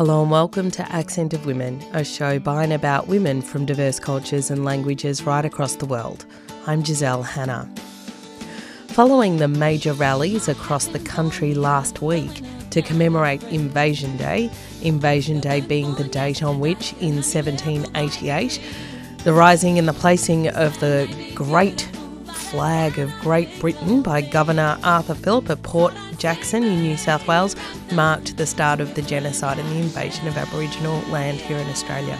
Hello and welcome to Accent of Women, a show by and about women from diverse cultures and languages right across the world. I'm Giselle Hanna. Following the major rallies across the country last week to commemorate Invasion Day, Invasion Day being the date on which, in 1788, the rising and the placing of the great flag of Great Britain by Governor Arthur Phillip at Port Jackson in New South Wales marked the start of the genocide and the invasion of Aboriginal land here in Australia.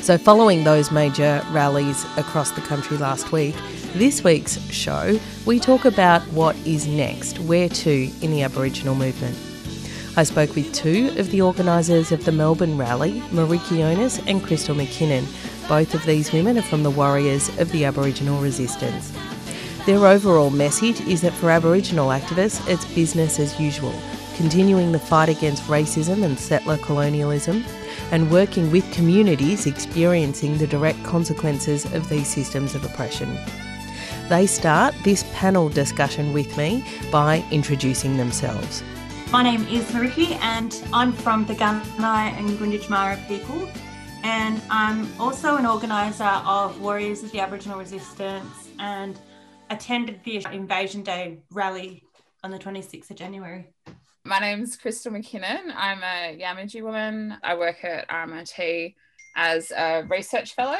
So, following those major rallies across the country last week, this week's show, we talk about what is next, where to in the Aboriginal movement. I spoke with two of the organisers of the Melbourne rally, Meriki Onus and Crystal McKinnon. Both of these women are from the Warriors of the Aboriginal Resistance. Their overall message is that for Aboriginal activists, it's business as usual, continuing the fight against racism and settler colonialism, and working with communities experiencing the direct consequences of these systems of oppression. They start this panel discussion with me by introducing themselves. My name is Meriki and I'm from the Gunai and Gunditjmara people and I'm also an organiser of Warriors of the Aboriginal Resistance and attended the Invasion Day rally on the 26th of January. My name is Crystal McKinnon. I'm a Yamatji woman. I work at RMIT as a research fellow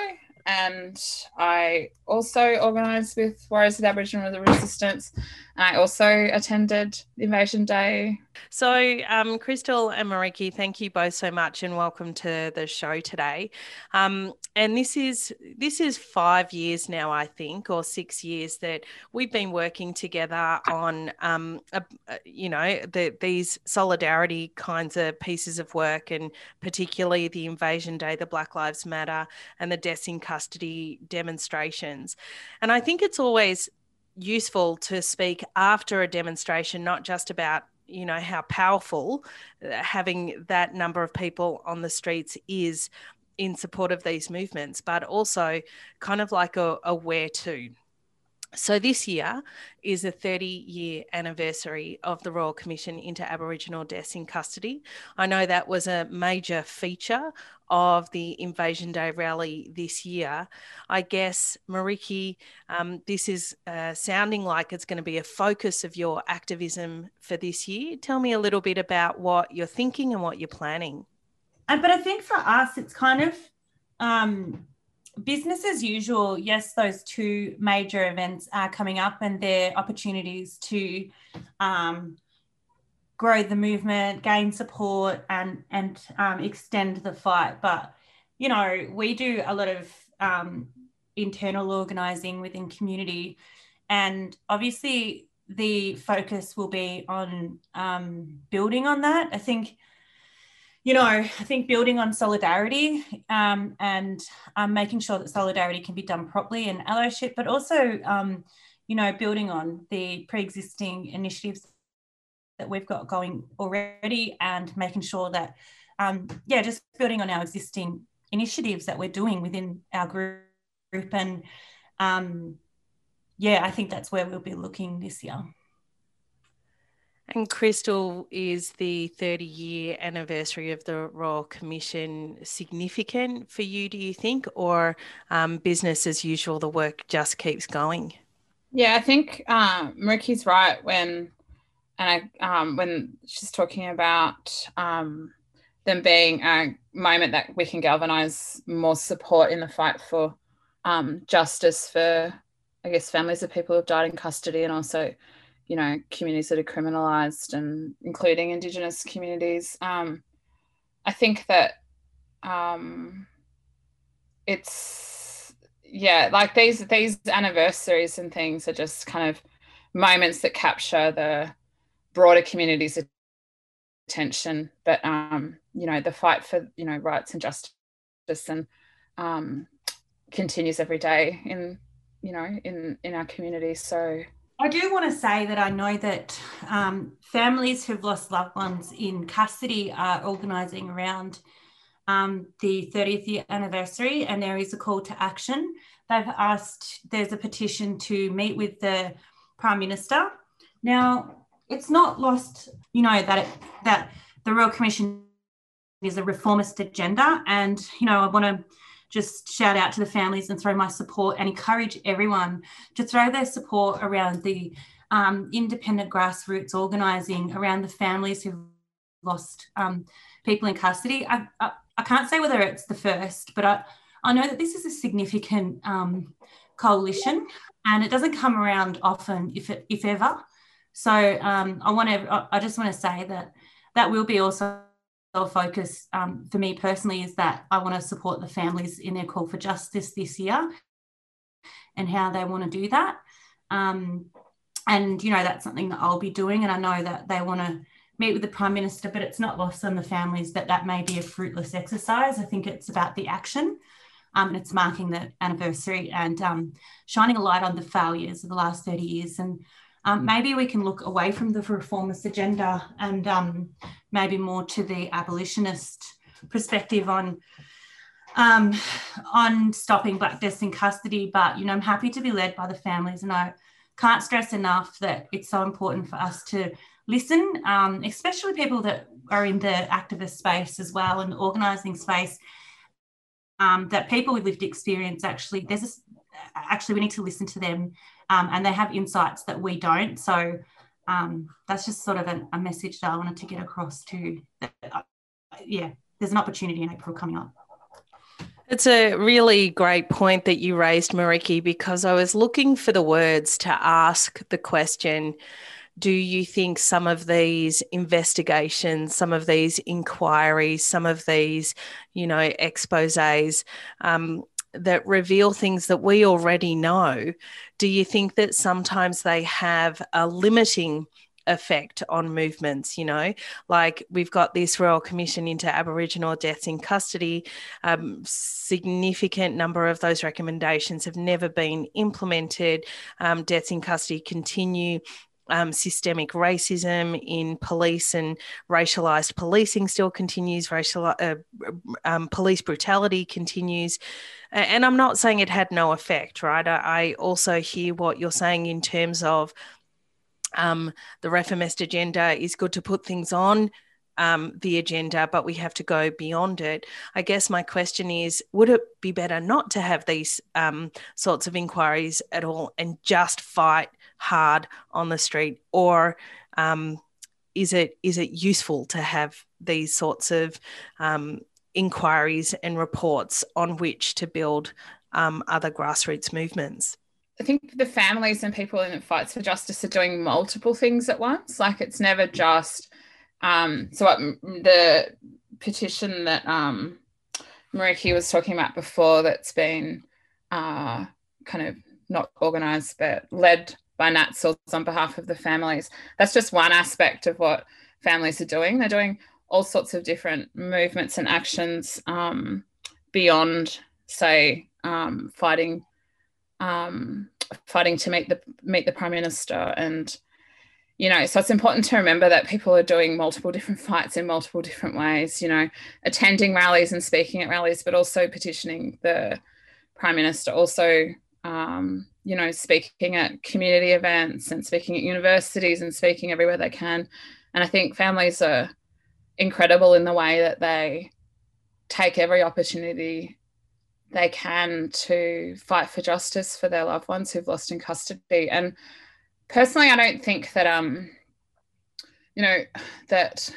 and I also organised with Warriors of the Aboriginal Resistance. I also attended Invasion Day. So, um, Crystal and Meriki, thank you both so much, and welcome to the show today. Um, and this is this is five years now, I think, or six years that we've been working together on, um, a, you know, the, these solidarity kinds of pieces of work, and particularly the Invasion Day, the Black Lives Matter, and the Deaths in Custody demonstrations. And I think it's always useful to speak after a demonstration, not just about you know how powerful uh, having that number of people on the streets is in support of these movements, but also kind of like a, a where to. So, this year is the 30 year anniversary of the Royal Commission into Aboriginal Deaths in Custody. I know that was a major feature of the Invasion Day rally this year. I guess, Meriki, um, this is uh, sounding like it's going to be a focus of your activism for this year. Tell me a little bit about what you're thinking and what you're planning. Uh, but I think for us, it's kind of um, business as usual, yes, those two major events are coming up and they're opportunities to um, grow the movement, gain support, and and um, extend the fight. But you know, we do a lot of um, internal organising within community, and obviously the focus will be on um, building on that. I think you know, I think building on solidarity um, and um, making sure that solidarity can be done properly and allyship, but also, um, you know, building on the pre-existing initiatives that we've got going already and making sure that, um, yeah, just building on our existing initiatives that we're doing within our group. And um, yeah, I think that's where we'll be looking this year. And Crystal, is the 30 year anniversary of the Royal Commission significant for you, do you think? Or um, business as usual, the work just keeps going? Yeah, I think um, Meriki's right when, and I, um, when she's talking about um, them being a moment that we can galvanise more support in the fight for um, justice for, I guess, families of people who've died in custody and also you know communities that are criminalized and including indigenous communities. Um, i think that um, it's yeah like these these anniversaries and things are just kind of moments that capture the broader community's attention but um, you know the fight for you know rights and justice and um, continues every day in you know in in our community so I do want to say that I know that um, families who've lost loved ones in custody are organising around um, the 30th year anniversary, and there is a call to action. They've asked, there's a petition to meet with the Prime Minister. Now, it's not lost, you know, that it, that the Royal Commission is a reformist agenda. And, you know, I want to just shout out to the families and throw my support and encourage everyone to throw their support around the um, independent grassroots organising around the families who've lost um, people in custody. I, I, I, can't say whether it's the first, but I, I know that this is a significant um, coalition and it doesn't come around often, if, it, if ever. So um, I want to, I just want to say that that will be also a focus um, for me personally is that I want to support the families in their call for justice this year and how they want to do that. Um, and, you know, that's something that I'll be doing. And I know that they want to meet with the Prime Minister, but it's not lost on the families that that may be a fruitless exercise. I think it's about the action. Um, and it's marking the anniversary and um, shining a light on the failures of the last 30 years and um, maybe we can look away from the reformist agenda and um, maybe more to the abolitionist perspective on um, on stopping black deaths in custody. But you know, I'm happy to be led by the families, and I can't stress enough that it's so important for us to listen, um, especially people that are in the activist space as well and organising space. Um, that people with lived experience actually there's a, actually we need to listen to them um, and they have insights that we don't. So um, that's just sort of a, a, message that I wanted to get across to. That, uh, yeah, there's an opportunity in April coming up. It's a really great point that you raised, Mariki, because I was looking for the words to ask the question do you think some of these investigations, some of these inquiries, some of these, you know, exposes um, that reveal things that we already know, do you think that sometimes they have a limiting effect on movements you know? Like we've got this royal commission into aboriginal deaths in custody. Um, significant number of those recommendations have never been implemented. Um, deaths in custody continue um, systemic racism in police and racialized policing still continues, racial uh, um, police brutality continues. And I'm not saying it had no effect, right? I also hear what you're saying in terms of um, the reformist agenda is good to put things on um, the agenda, but we have to go beyond it. I guess my question is would it be better not to have these um, sorts of inquiries at all and just fight hard on the street? Or um, is, it, is it useful to have these sorts of um, inquiries and reports on which to build um, other grassroots movements? I think the families and people in fights for justice are doing multiple things at once. Like it's never just um, so what, the petition that um, Meriki was talking about before that's been uh, kind of not organised but led by NatSils on behalf of the families. That's just one aspect of what families are doing. They're doing all sorts of different movements and actions um, beyond, say, um, fighting um, fighting to meet the meet the prime minister and you know so it's important to remember that people are doing multiple different fights in multiple different ways you know attending rallies and speaking at rallies but also petitioning the prime minister also um, you know speaking at community events and speaking at universities and speaking everywhere they can and i think families are incredible in the way that they take every opportunity they can to fight for justice for their loved ones who've lost in custody and personally, I don't think that um, you know, that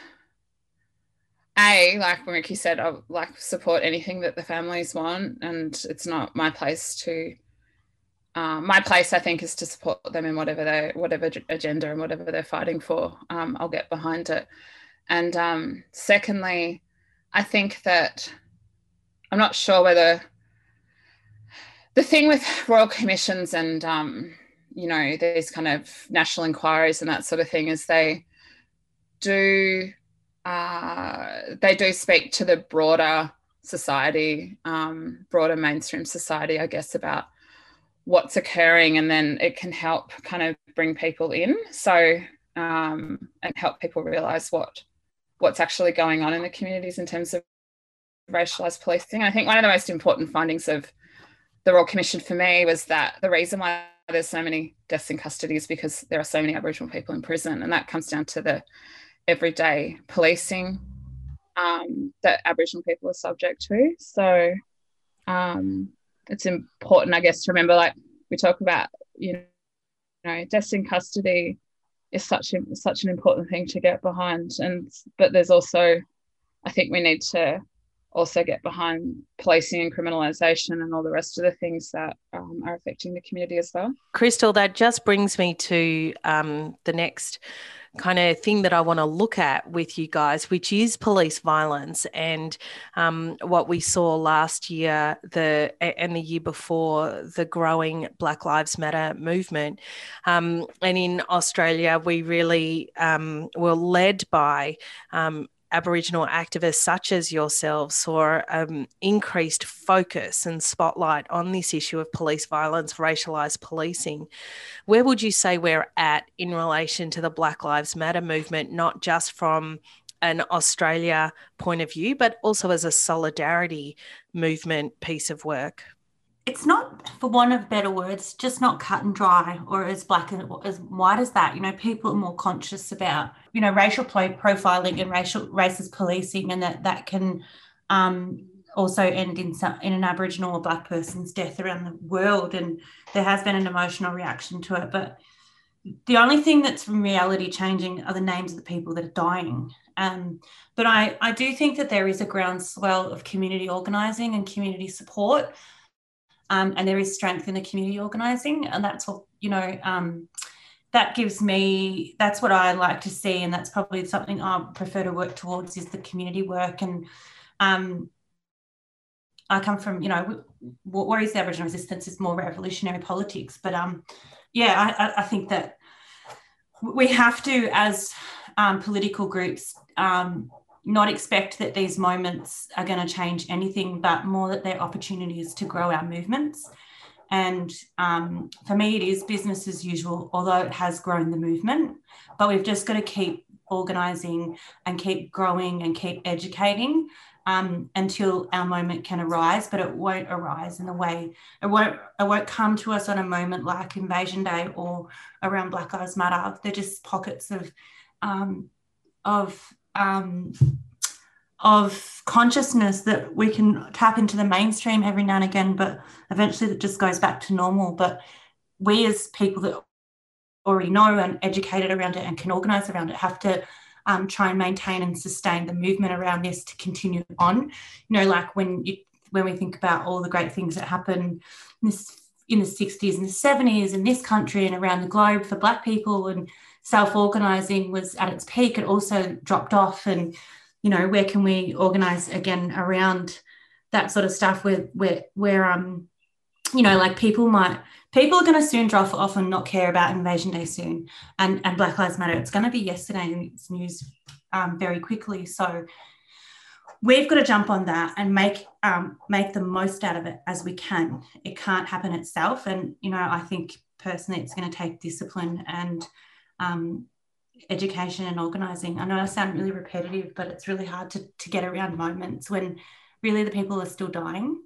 a like Ricky said, I like support anything that the families want, and it's not my place to. Um, my place, I think, is to support them in whatever they, whatever agenda and whatever they're fighting for. Um, I'll get behind it. And um, secondly, I think that I'm not sure whether the thing with royal commissions and um, you know these kind of national inquiries and that sort of thing is they do uh, they do speak to the broader society um, broader mainstream society i guess about what's occurring and then it can help kind of bring people in so um, and help people realize what what's actually going on in the communities in terms of racialized policing i think one of the most important findings of the royal commission for me was that the reason why there's so many deaths in custody is because there are so many Aboriginal people in prison, and that comes down to the everyday policing um, that Aboriginal people are subject to. So um, it's important, I guess, to remember like we talk about, you know, deaths in custody is such a, such an important thing to get behind. And but there's also, I think we need to also get behind policing and criminalisation and all the rest of the things that um, are affecting the community as well. Crystal, that just brings me to um, the next kind of thing that I want to look at with you guys, which is police violence and um, what we saw last year, the and the year before, the growing Black Lives Matter movement. Um, and in Australia, we really um, were led by um, Aboriginal activists such as yourselves saw um, increased focus and spotlight on this issue of police violence, racialised policing. Where would you say we're at in relation to the Black Lives Matter movement, not just from an Australia point of view, but also as a solidarity movement piece of work? It's not, for want of better words, just not cut and dry or as black and as white as that. You know, people are more conscious about, you know, racial profiling and racial racist policing, and that that can um, also end in some, in an Aboriginal or Black person's death around the world. And there has been an emotional reaction to it, but the only thing that's from reality changing are the names of the people that are dying. Um, but I, I do think that there is a groundswell of community organising and community support um, and there is strength in the community organising, and that's what you know. Um, that gives me that's what I like to see, and that's probably something I prefer to work towards is the community work. And um, I come from you know what, is the Aboriginal resistance is more revolutionary politics, but um, yeah, I, I think that we have to as um, political groups um, not expect that these moments are going to change anything, but more that they're opportunities to grow our movements. And um, for me, it is business as usual, although it has grown the movement. But we've just got to keep organising and keep growing and keep educating um, until our moment can arise. But it won't arise in a way. It won't. It won't come to us on a moment like Invasion Day or around Black Lives Matter. They're just pockets of um, of um, of consciousness that we can tap into the mainstream every now and again, but eventually it just goes back to normal. But we, as people that already know and educated around it and can organize around it, have to um, try and maintain and sustain the movement around this to continue on. You know, like when you when we think about all the great things that happened in, this, in the 60s and the 70s in this country and around the globe for Black people and self-organizing was at its peak it also dropped off and you know where can we organize again around that sort of stuff where where where um you know like people might people are going to soon drop off and not care about invasion day soon and and black lives matter. It's going to be yesterday in its news um, very quickly. So we've got to jump on that and make um, make the most out of it as we can. It can't happen itself and you know i think personally it's going to take discipline and um, education and organizing. I know I sound really repetitive, but it's really hard to, to get around moments when really the people are still dying.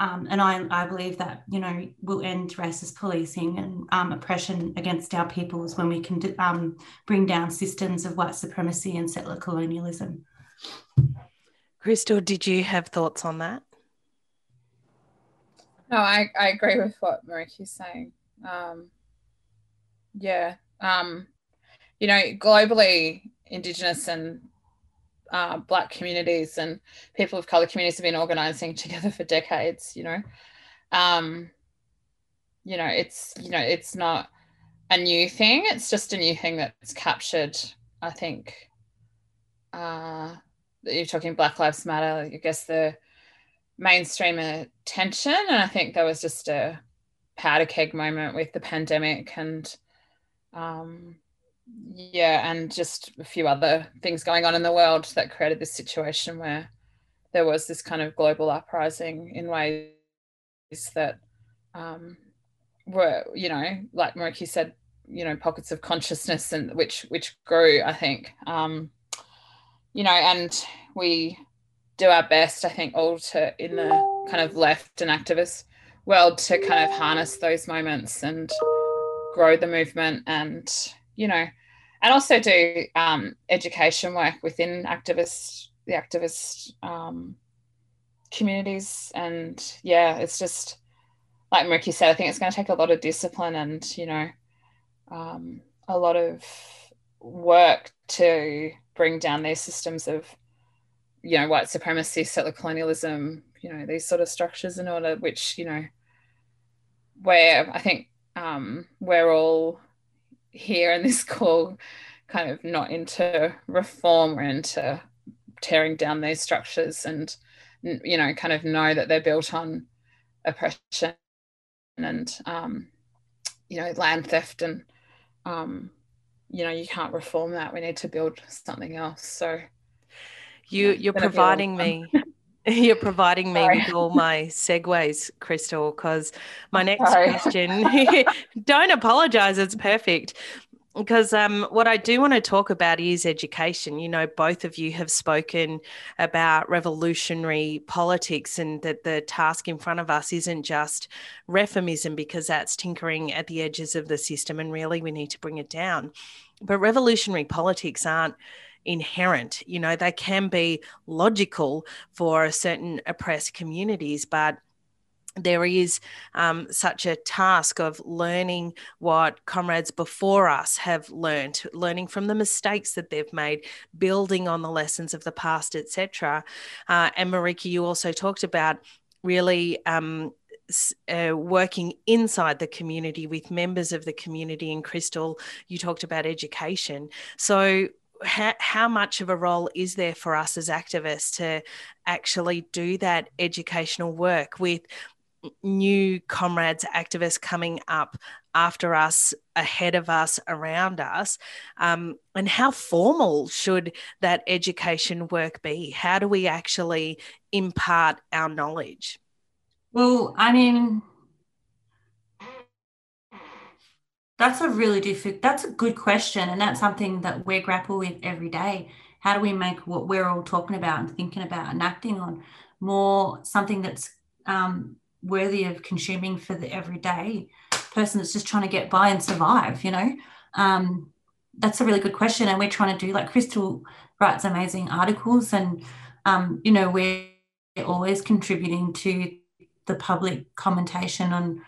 Um, and I, I believe that, you know, we'll end racist policing and um, oppression against our peoples when we can um, bring down systems of white supremacy and settler colonialism. Crystal, did you have thoughts on that? No, I, I agree with what Meriki's saying. Um, yeah, um, you know, globally, Indigenous and uh, Black communities and people of color communities have been organizing together for decades. You know, um, you know, it's you know, it's not a new thing. It's just a new thing that's captured. I think uh, you're talking Black Lives Matter. I guess the mainstream attention, and I think there was just a powder keg moment with the pandemic and um, yeah, and just a few other things going on in the world that created this situation where there was this kind of global uprising in ways that um, were, you know, like Meriki said, you know, pockets of consciousness and which which grew, I think. Um, you know, and we do our best, I think, all to in the kind of left and activist world to kind of harness those moments and grow the movement and you know and also do um, education work within activist the activist um, communities. And yeah, it's just like Ricky said, I think it's going to take a lot of discipline and, you know, um, a lot of work to bring down these systems of, you know, white supremacy, settler colonialism, you know, these sort of structures in order, which, you know, where I think um, we're all here in this call kind of not into reform or into tearing down these structures and you know kind of know that they're built on oppression and um, you know land theft and um, you know you can't reform that we need to build something else. So you you're providing me You're providing me Sorry. with all my segues, Crystal, because my next Sorry. question, don't apologize, it's perfect. Because um, what I do want to talk about is education. You know, both of you have spoken about revolutionary politics and that the task in front of us isn't just reformism, because that's tinkering at the edges of the system and really we need to bring it down. But revolutionary politics aren't inherent. You know, they can be logical for certain oppressed communities, but there is um, such a task of learning what comrades before us have learned, learning from the mistakes that they've made, building on the lessons of the past, etc. Uh, and Marika, you also talked about really um, uh, working inside the community with members of the community. And Crystal, you talked about education. So how, how much of a role is there for us as activists to actually do that educational work with new comrades, activists coming up after us, ahead of us, around us? Um, and how formal should that education work be? How do we actually impart our knowledge? Well, I mean, That's a really difficult, that's a good question. And that's something that we grapple with every day. How do we make what we're all talking about and thinking about and acting on more something that's um, worthy of consuming for the everyday person that's just trying to get by and survive, you know? Um, that's a really good question. And we're trying to do, like Crystal writes amazing articles and, um, you know, we're always contributing to the public commentation on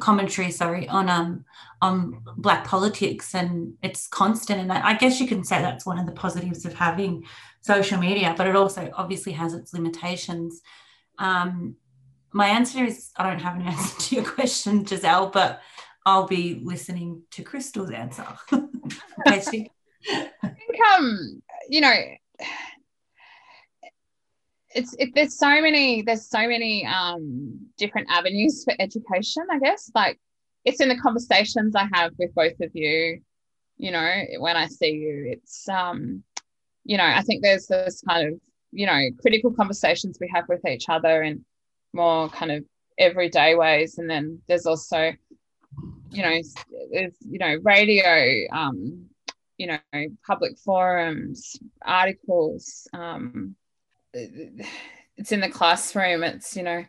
commentary, sorry, on um on black politics, and it's constant. And I guess you can say that's one of the positives of having social media, but it also obviously has its limitations. Um, my answer is I don't have an answer to your question, Giselle, but I'll be listening to Crystal's answer. I think um, you know, it's it, there's so many there's so many um, different avenues for education i guess. Like it's in the conversations i have with both of you you know when i see you. It's um you know i think there's this kind of you know critical conversations we have with each other in more kind of everyday ways. And then there's also you know there's you know radio um you know public forums articles um it's in the classroom. It's, you know,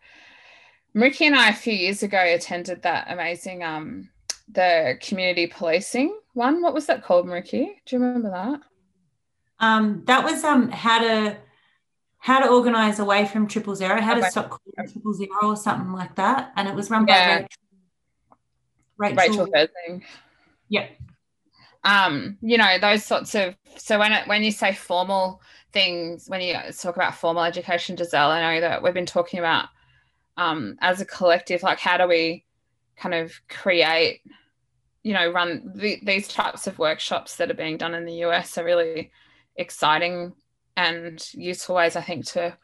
Ricky and I a few years ago attended that amazing um the community policing one. What was that called, Ricky? Do you remember that? Um, that was um how to how to organize away from triple zero, how to stop calling triple zero or something like that. And it was run yeah. by Rachel. Rachel Fersing. Yeah. Um, you know, those sorts of so when it when you say formal things when you talk about formal education, Giselle, I know that we've been talking about um, as a collective, like how do we kind of create, you know, run the, these types of workshops that are being done in the US are really exciting and useful ways, I think, to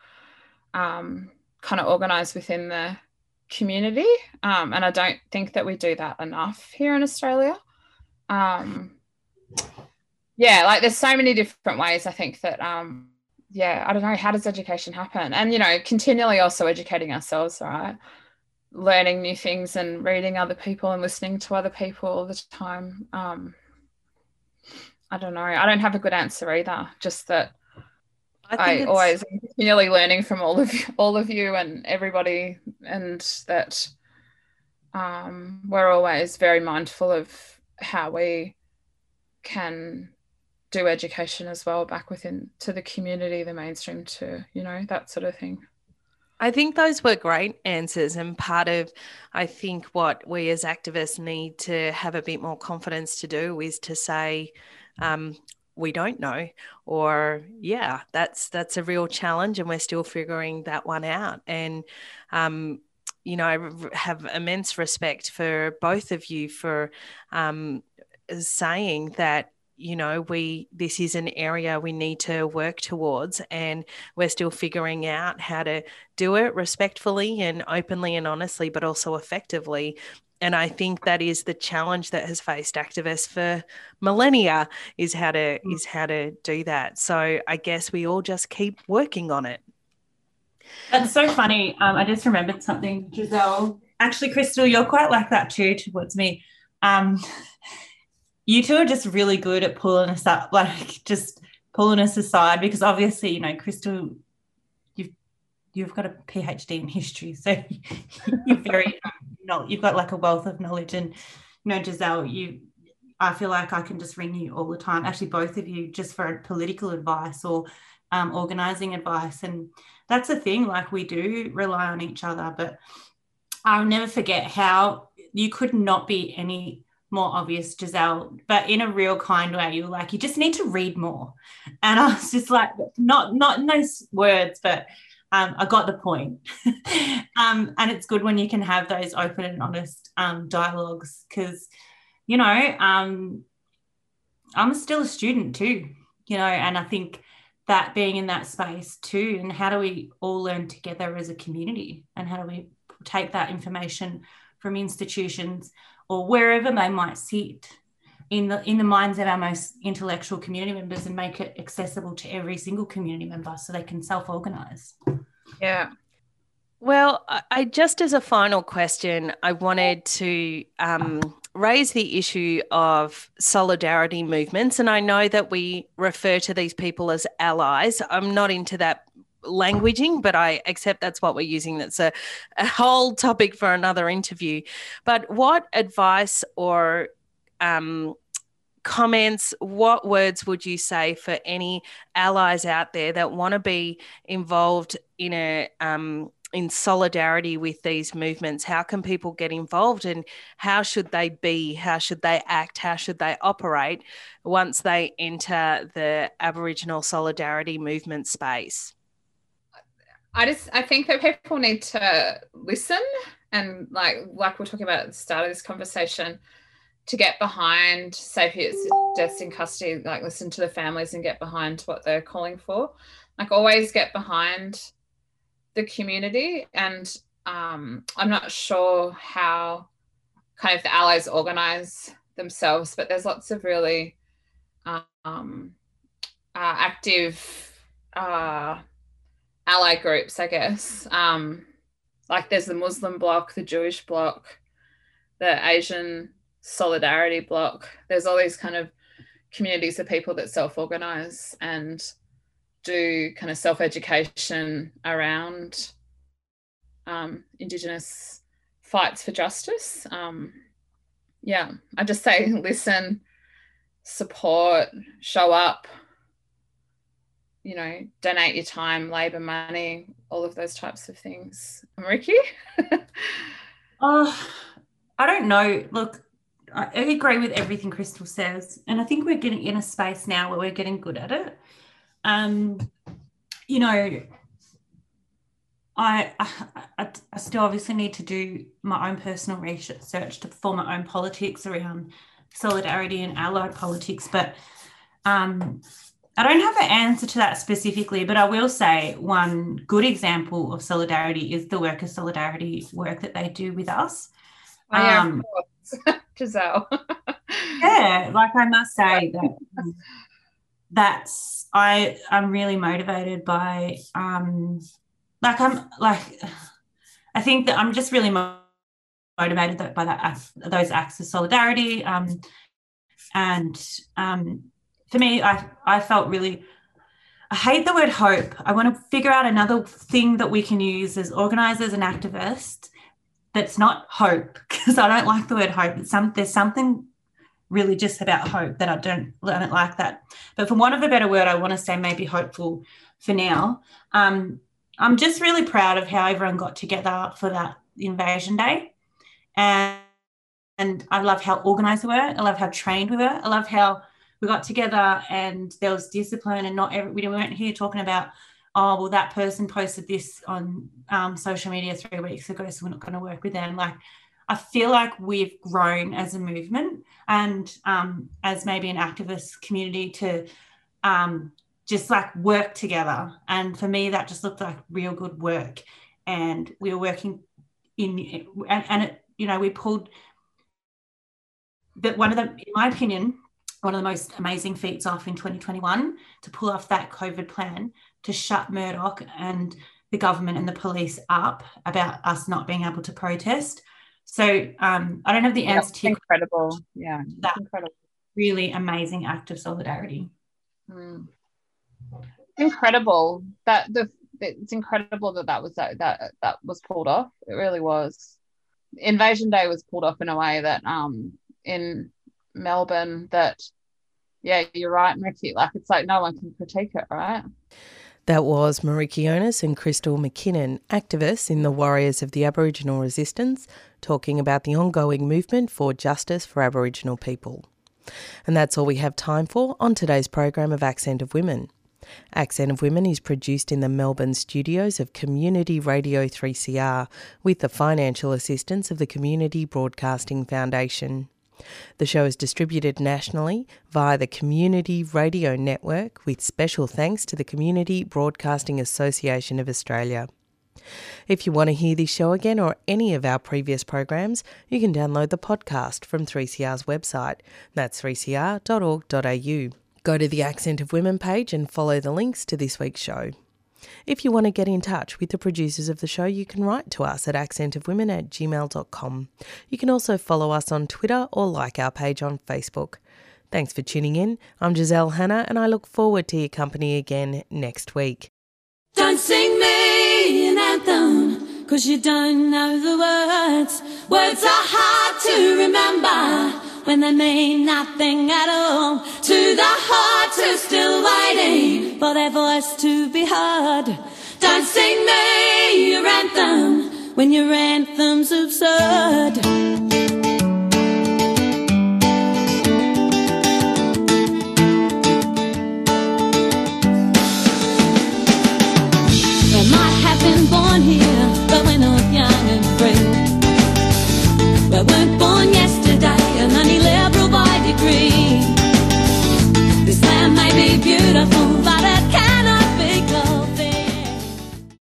um, kind of organize within the community. Um, and I don't think that we do that enough here in Australia. Um, yeah like there's so many different ways i think that um yeah i don't know how does education happen? And you know continually also educating ourselves right? Learning new things and reading other people and listening to other people all the time. Um i don't know. I don't have a good answer either just that i, I always am continually learning from all of you all of you and everybody and that um we're always very mindful of how we can do education as well back within to the community, the mainstream too, you know, that sort of thing. I think those were great answers. And part of, I think, what we as activists need to have a bit more confidence to do is to say, um, we don't know or yeah that's that's a real challenge and we're still figuring that one out and um, you know i have immense respect for both of you for um, saying that you know we this is an area we need to work towards and we're still figuring out how to do it respectfully and openly and honestly but also effectively and I think that is the challenge that has faced activists for millennia is how to mm. is how to do that. So I guess we all just keep working on it. That's so funny. Um, I just remembered something, Giselle. Actually, Crystal, you're quite like that too towards me. Um, you two are just really good at pulling us up, like just pulling us aside because obviously, you know, Crystal, you've you've got a PhD in history, so you're very know you've got like a wealth of knowledge and you know giselle you i feel like i can just ring you all the time actually both of you just for political advice or um, organizing advice and that's a thing like we do rely on each other but i'll never forget how you could not be any more obvious, Giselle, but in a real kind way. You were like, you just need to read more. And I was just like, not not those words, but um, I got the point. um, and it's good when you can have those open and honest um, dialogues because, you know, um, I'm still a student too, you know, and I think that being in that space too, and how do we all learn together as a community and how do we take that information from institutions or wherever they might sit in the in the minds of our most intellectual community members and make it accessible to every single community member so they can self-organize. Yeah. Well i just as a final question i wanted to um, raise the issue of solidarity movements. And i know that we refer to these people as allies. I'm not into that languaging, but I accept that's what we're using. That's a, a whole topic for another interview. But what advice or um, comments, what words would you say for any allies out there that want to be involved in a um, in solidarity with these movements? How can people get involved and how should they be? How should they act? How should they operate once they enter the Aboriginal solidarity movement space? I just I think that people need to listen and like like we're talking about at the start of this conversation to get behind safe deaths in custody like listen to the families and get behind what they're calling for. Like always get behind the community and um, i'm not sure how kind of the allies organize themselves but there's lots of really um, uh, active uh, ally groups i guess um, like there's the muslim bloc the jewish bloc the asian solidarity bloc. There's all these kind of communities of people that self organize and do kind of self education around um, Indigenous fights for justice. Um, yeah, I just say listen, support, show up, you know, donate your time, labor, money, all of those types of things. Ricky? oh, I don't know. Look, I agree with everything Crystal says, and I think we're getting in a space now where we're getting good at it. Um, you know, I, I, I still obviously need to do my own personal research to form my own politics around solidarity and allied politics, but um, I don't have an answer to that specifically, but I will say one good example of solidarity is the worker solidarity work that they do with us. Oh, yeah, um, Giselle. yeah, like I must say that um, that's I I'm really motivated by um like I'm like I think that I'm just really motivated by that those acts of solidarity um and um for me I I felt really I hate the word hope. I want to figure out another thing that we can use as organizers and activists that's not hope because I don't like the word hope. It's some there's something religious about hope that I don't I don't like that. But for want of a better word, I want to say maybe hopeful for now. Um, I'm just really proud of how everyone got together for that invasion day. And and I love how organized we were. I love how trained we were. I love how we got together and there was discipline and not every, we weren't here talking about oh well that person posted this on um, social media three weeks ago so we're not going to work with them. Like i feel like we've grown as a movement and um, as maybe an activist community to um, just like work together. And for me that just looked like real good work. And we were working in and, and it you know we pulled that one of the in my opinion one of the most amazing feats off in 2021 to pull off that COVID plan to shut Murdoch and the government and the police up about us not being able to protest. So um, I don't have the answer That's to incredible. Yeah, that incredible. Really amazing act of solidarity. Mm. Incredible that the it's incredible that that was that that that was pulled off. It really was. Invasion Day was pulled off in a way that um in Melbourne that, yeah, you're right, Meriki. Like it's like no one can critique it, right? That was Meriki Onus and Crystal McKinnon, activists in the Warriors of the Aboriginal Resistance, talking about the ongoing movement for justice for Aboriginal people. And that's all we have time for on today's program of Accent of Women. Accent of Women is produced in the Melbourne studios of Community Radio 3CR with the financial assistance of the Community Broadcasting Foundation. The show is distributed nationally via the Community Radio Network with special thanks to the Community Broadcasting Association of Australia. If you want to hear this show again or any of our previous programs, you can download the podcast from 3CR's website. That's 3cr.org.au. Go to the Accent of Women page and follow the links to this week's show. If you want to get in touch with the producers of the show, you can write to us at accentofwomen at gmail.com. You can also follow us on Twitter or like our page on Facebook. Thanks for tuning in. I'm Giselle Hanna, and I look forward to your company again next week. Don't sing me an anthem, cause you don't know the words. Words are hard to remember when they mean nothing at all. To the heart who's still waiting for their voice to be heard. Don't sing me your anthem when your anthem's absurd.